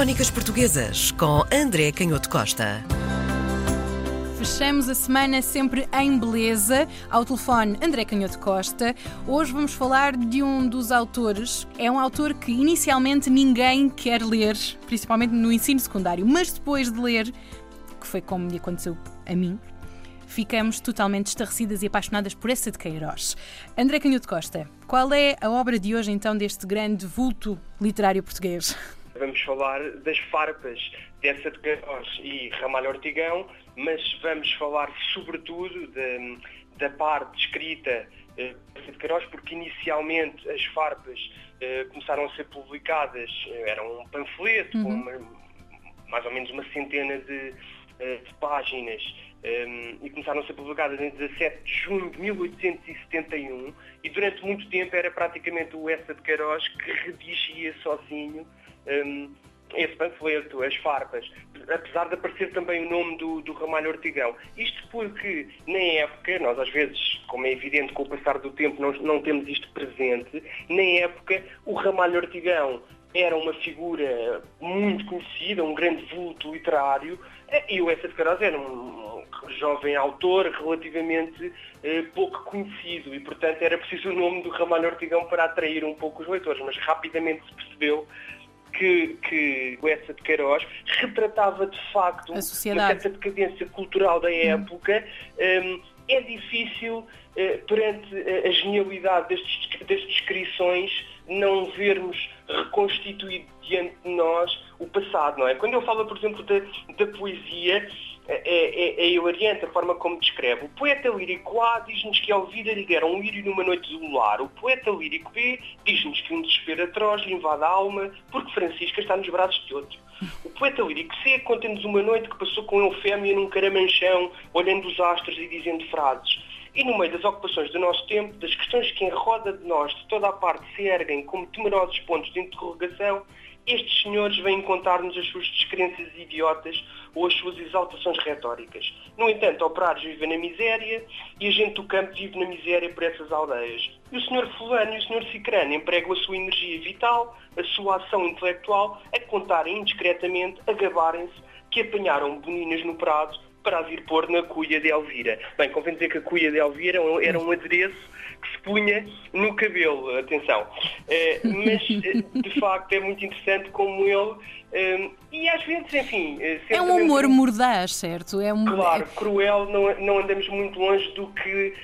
Crónicas Portuguesas com André Canhoto Costa. Fechamos a semana sempre em beleza. Ao telefone, André Canhoto Costa. Hoje vamos falar de um dos autores. É um autor que inicialmente ninguém quer ler, principalmente no ensino secundário, mas depois de ler, que foi como me aconteceu a mim, ficamos totalmente estarrecidas e apaixonadas por essa de Queiroz. André Canhoto Costa, qual é a obra de hoje então deste grande vulto literário português? Vamos falar das farpas dessa de Queiroz e Ramalho Ortigão, mas vamos falar sobretudo de, da parte escrita eh, de Queiroz, porque inicialmente as farpas eh, começaram a ser publicadas, eh, era um panfleto uhum. com uma, mais ou menos uma centena de, de páginas um, e começaram a ser publicadas em 17 de junho de 1871 e durante muito tempo era praticamente o Essa de Queiroz que redigia sozinho um, esse panfleto, as farpas, apesar de aparecer também o nome do, do Ramalho Ortigão. Isto porque, na época, nós às vezes, como é evidente com o passar do tempo, não, não temos isto presente, na época o Ramalho Ortigão era uma figura muito conhecida, um grande vulto literário, e o Essa de era um jovem autor relativamente eh, pouco conhecido e, portanto, era preciso o nome do Ramalho Ortigão para atrair um pouco os leitores, mas rapidamente se percebeu que, que o Essa de Queiroz retratava de facto uma certa decadência cultural da hum. época. Hum. Um, é difícil, uh, perante a genialidade destes, destas descrições, não vermos reconstituído diante de nós o passado, não é? Quando eu falo, por exemplo, da, da poesia, é, é, é hilariante a forma como descreve. O poeta lírico A diz-nos que Elvira lhe deram um lírio numa noite do lar. O poeta lírico B diz-nos que um desespero atroz lhe invade a alma porque Francisca está nos braços de outro. O poeta lírico C conta-nos uma noite que passou com Eufémia num caramanchão, olhando os astros e dizendo frases. E no meio das ocupações do nosso tempo, das questões que em roda de nós de toda a parte se erguem como temerosos pontos de interrogação, estes senhores vêm contar-nos as suas descrenças idiotas ou as suas exaltações retóricas. No entanto, operários vivem na miséria e a gente do campo vive na miséria por essas aldeias. E o senhor fulano e o senhor cicrano empregam a sua energia vital, a sua ação intelectual, a contarem indiscretamente, a gabarem-se que apanharam boninas no prado para vir pôr na cuia de Elvira. Bem, convém dizer que a cuia de Elvira era um adereço que se punha no cabelo, atenção. Uh, mas, uh, de facto, é muito interessante como ele. Uh, e às vezes, enfim. é um humor mordaz, certo? É um... Claro, cruel, não, não andamos muito longe do que,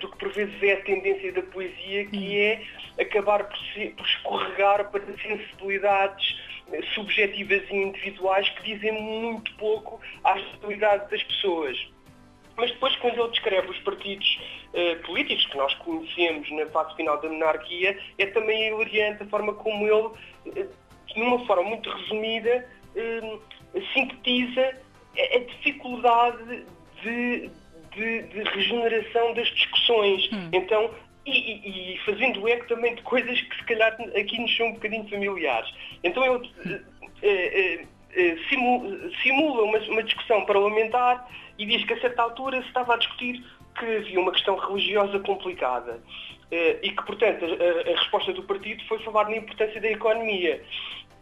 do que por vezes é a tendência da poesia, que hum. é acabar por, por escorregar para sensibilidades subjetivas e individuais que dizem muito pouco à realidade das pessoas. Mas depois, quando ele descreve os partidos eh, políticos que nós conhecemos na fase final da monarquia, é também hilariante a forma como ele, eh, de uma forma muito resumida, eh, sintetiza a dificuldade de, de, de, regeneração das discussões. Hum. Então, e, e, fazendo eco também de coisas que se calhar aqui nos são um bocadinho familiares. Então ele eh, eh, simula uma, uma discussão parlamentar e diz que a certa altura se estava a discutir que havia uma questão religiosa complicada eh, e que, portanto, a, a, resposta do partido foi falar na importância da economia.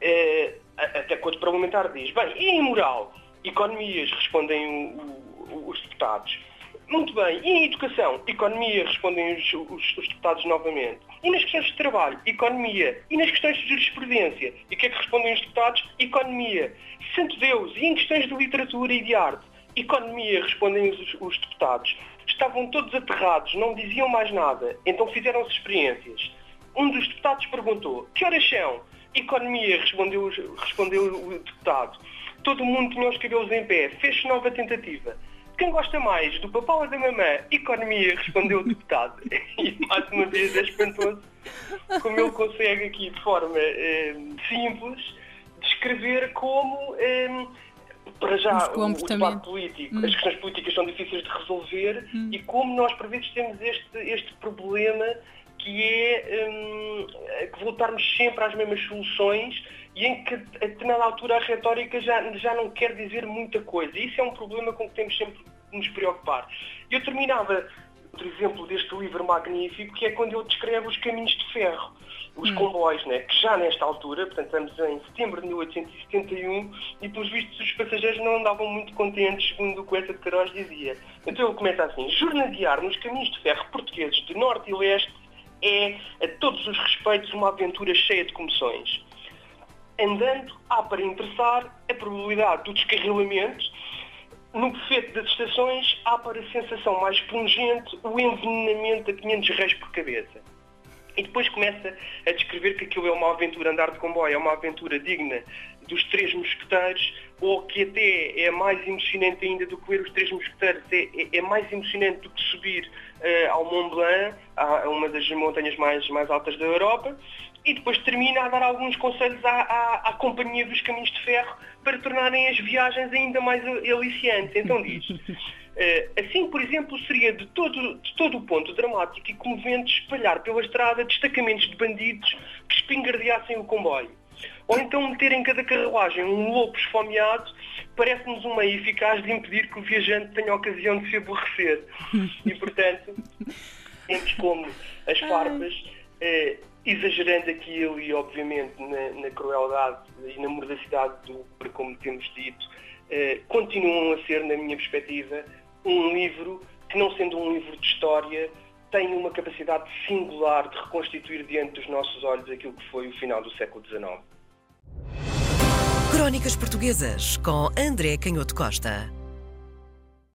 Eh, até quando o parlamentar diz, bem, e em moral? Economias, respondem o, o, os deputados. Muito bem, e em educação? Economia, respondem os, os, os, deputados novamente. E nas questões de trabalho? Economia. E nas questões de jurisprudência? E o que é que respondem os deputados? Economia. Santo Deus, e em questões de literatura e de arte? Economia, respondem os, os deputados. Estavam todos aterrados, não diziam mais nada, então fizeram-se experiências. Um dos deputados perguntou, que horas são? Economia, respondeu, respondeu o deputado. Todo mundo tinha os cabelos em pé, fez nova tentativa. Quem gosta mais, do papá ou da mamã? Economia, respondeu o deputado. E mais uma vez é espantoso como ele consegue aqui de forma eh, simples descrever como eh, para já, o, o debate político, hum. as questões políticas são difíceis de resolver hum. e como nós, por vezes, temos este, este problema que é hum, que voltarmos sempre às mesmas soluções e em que, a determinada altura, a retórica já, já não quer dizer muita coisa. E isso é um problema com que temos sempre nos preocupar. Eu terminava Outro exemplo deste livro magnífico que é quando ele descreve os caminhos de ferro, os hum. comboios, né, que já nesta altura, portanto estamos em setembro de 1871, e pelos vistos os passageiros não andavam muito contentes, segundo o essa de Queiroz dizia. Então ele começa assim, jornadear nos caminhos de ferro portugueses de norte e leste é, a todos os respeitos, uma aventura cheia de comoções. Andando, há para interessar a probabilidade do descarrilamento, no bufete das estações há para a sensação mais pungente o envenenamento a 500 reis por cabeça. E depois começa a descrever que aquilo é uma aventura, andar de comboio é uma aventura digna dos Três Mosqueteiros, ou que até é mais emocionante ainda do que ver os Três Mosqueteiros, é, é, é mais emocionante do que subir uh, ao Mont Blanc, a, uma das montanhas mais, mais altas da Europa, e depois termina a dar alguns conselhos à, à, à, Companhia dos Caminhos de Ferro para tornarem as viagens ainda mais aliciantes. Então diz, uh, assim, por exemplo, seria de todo, de todo o ponto dramático e comovente espalhar pela estrada destacamentos de bandidos que espingardeassem o comboio. Ou então meter em cada carruagem um lobo esfomeado parece-nos um meio eficaz de impedir que o viajante tenha ocasião de se aborrecer. E, portanto, entre como as farpas, eh, exagerando aquilo e, obviamente, na, na, crueldade e na mordacidade do como temos dito, eh, continuam a ser, na minha perspectiva, um livro que, não sendo um livro de história, tem uma capacidade singular de reconstituir diante dos nossos olhos aquilo que foi o final do século XIX. Crónicas Portuguesas com André Canhoto Costa.